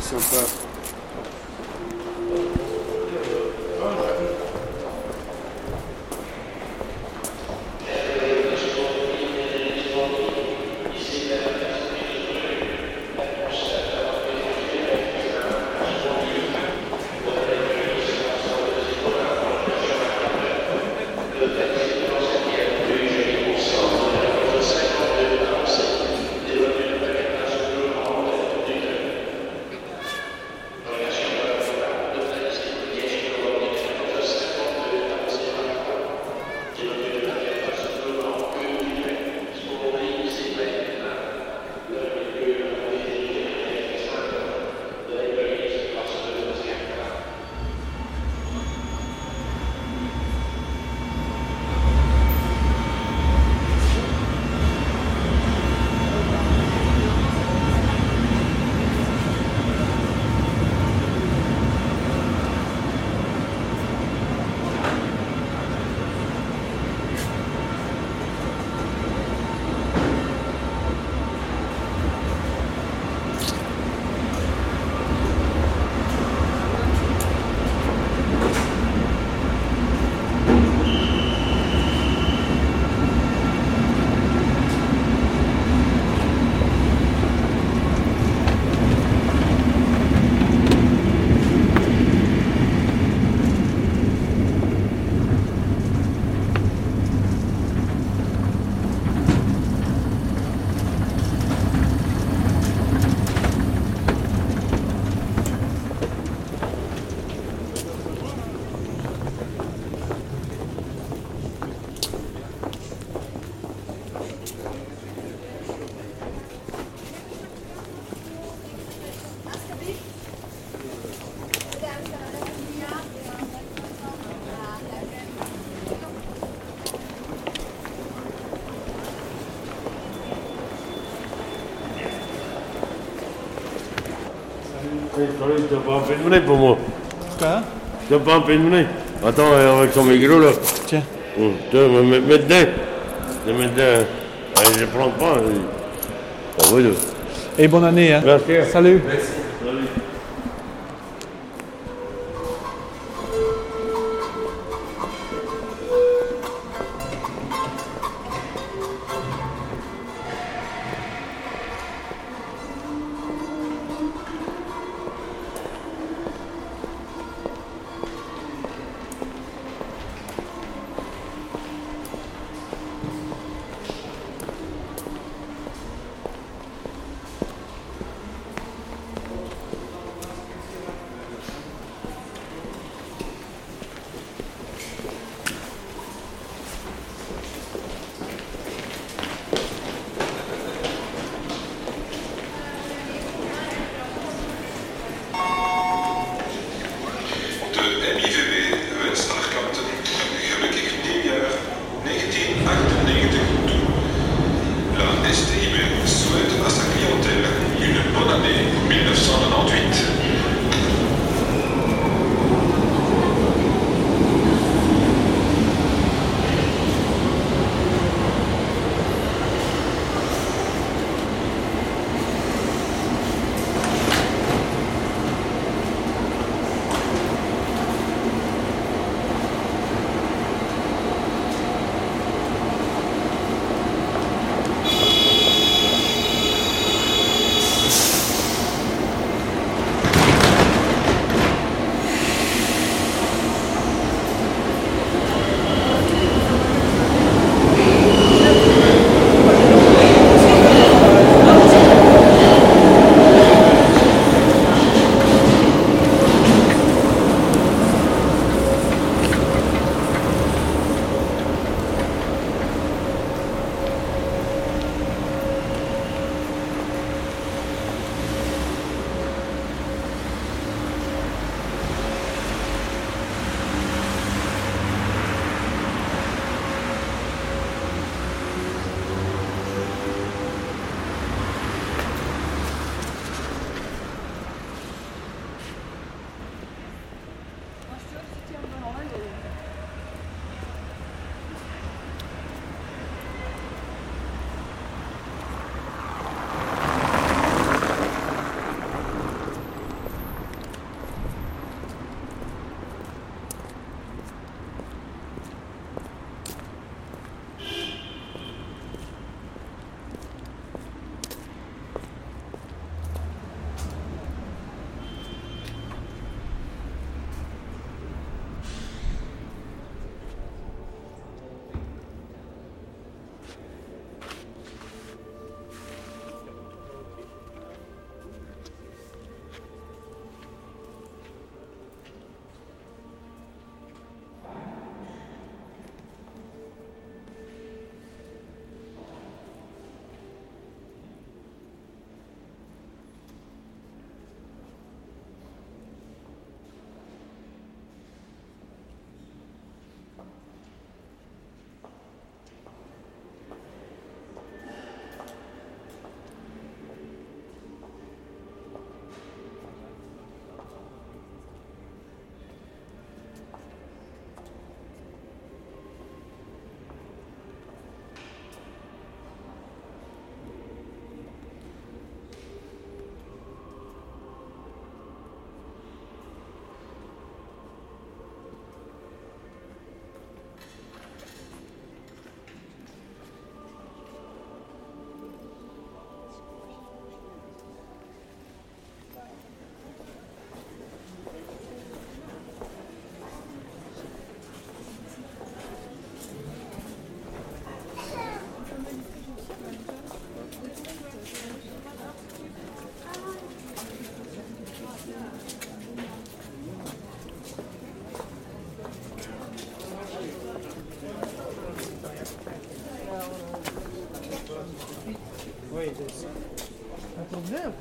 Все так. Salut, tu n'as pas un monnaie pour moi Quoi Tu n'as pas un peu de monnaie Attends, euh, avec son micro là. Tiens. Hum, Tiens, me me- mets dedans. Je mets dedans. Allez, je prends pas. Ah oui, là. Et bonne année, hein. Merci. Salut. Salut.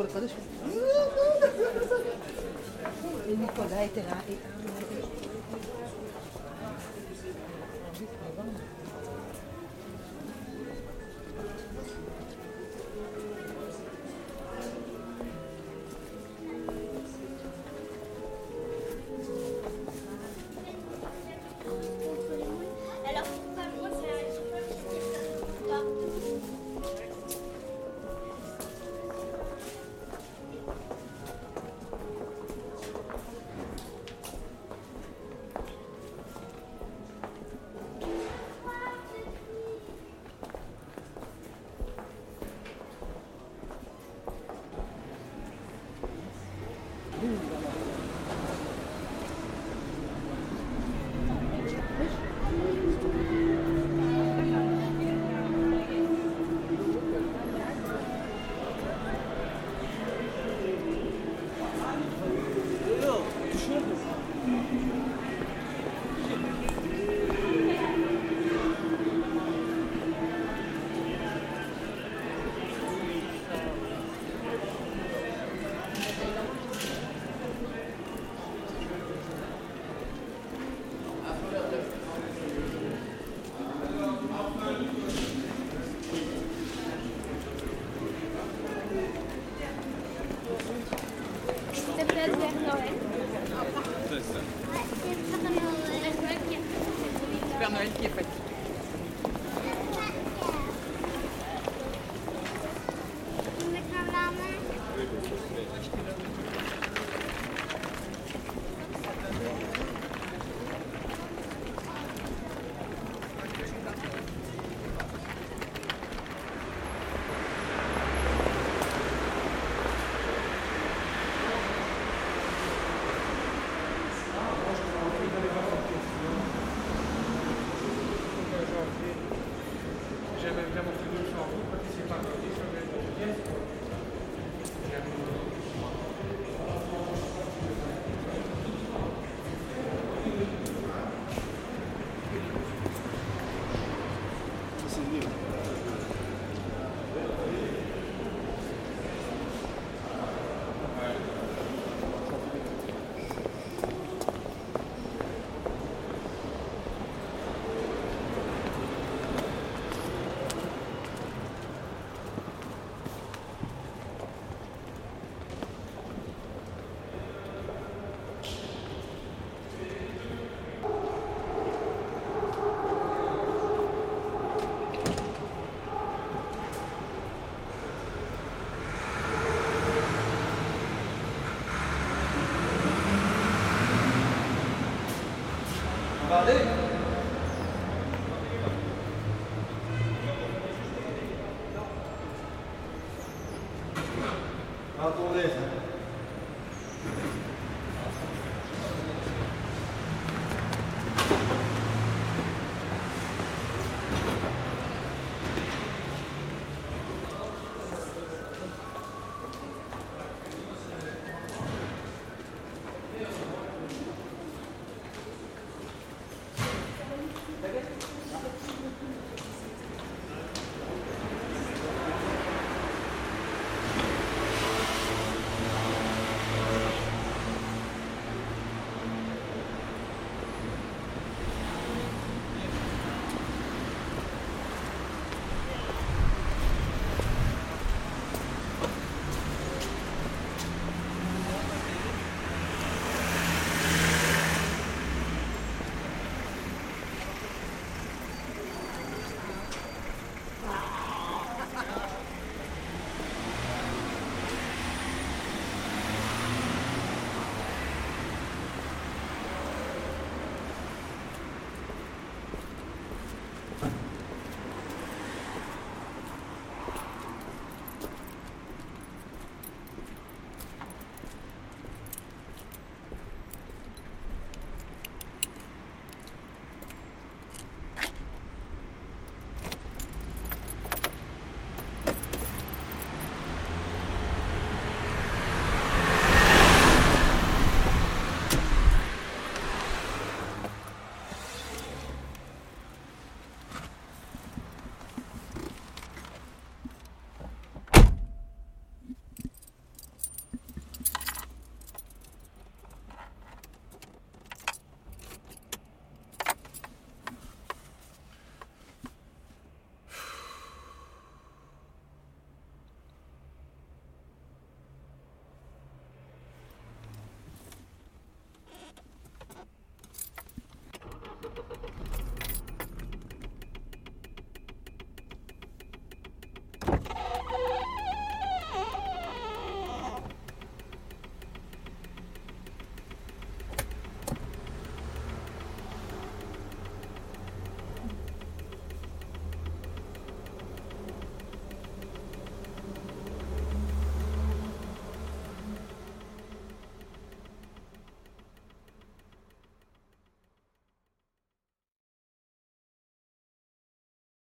Attends bien, pour le cadeau. Et Nicolas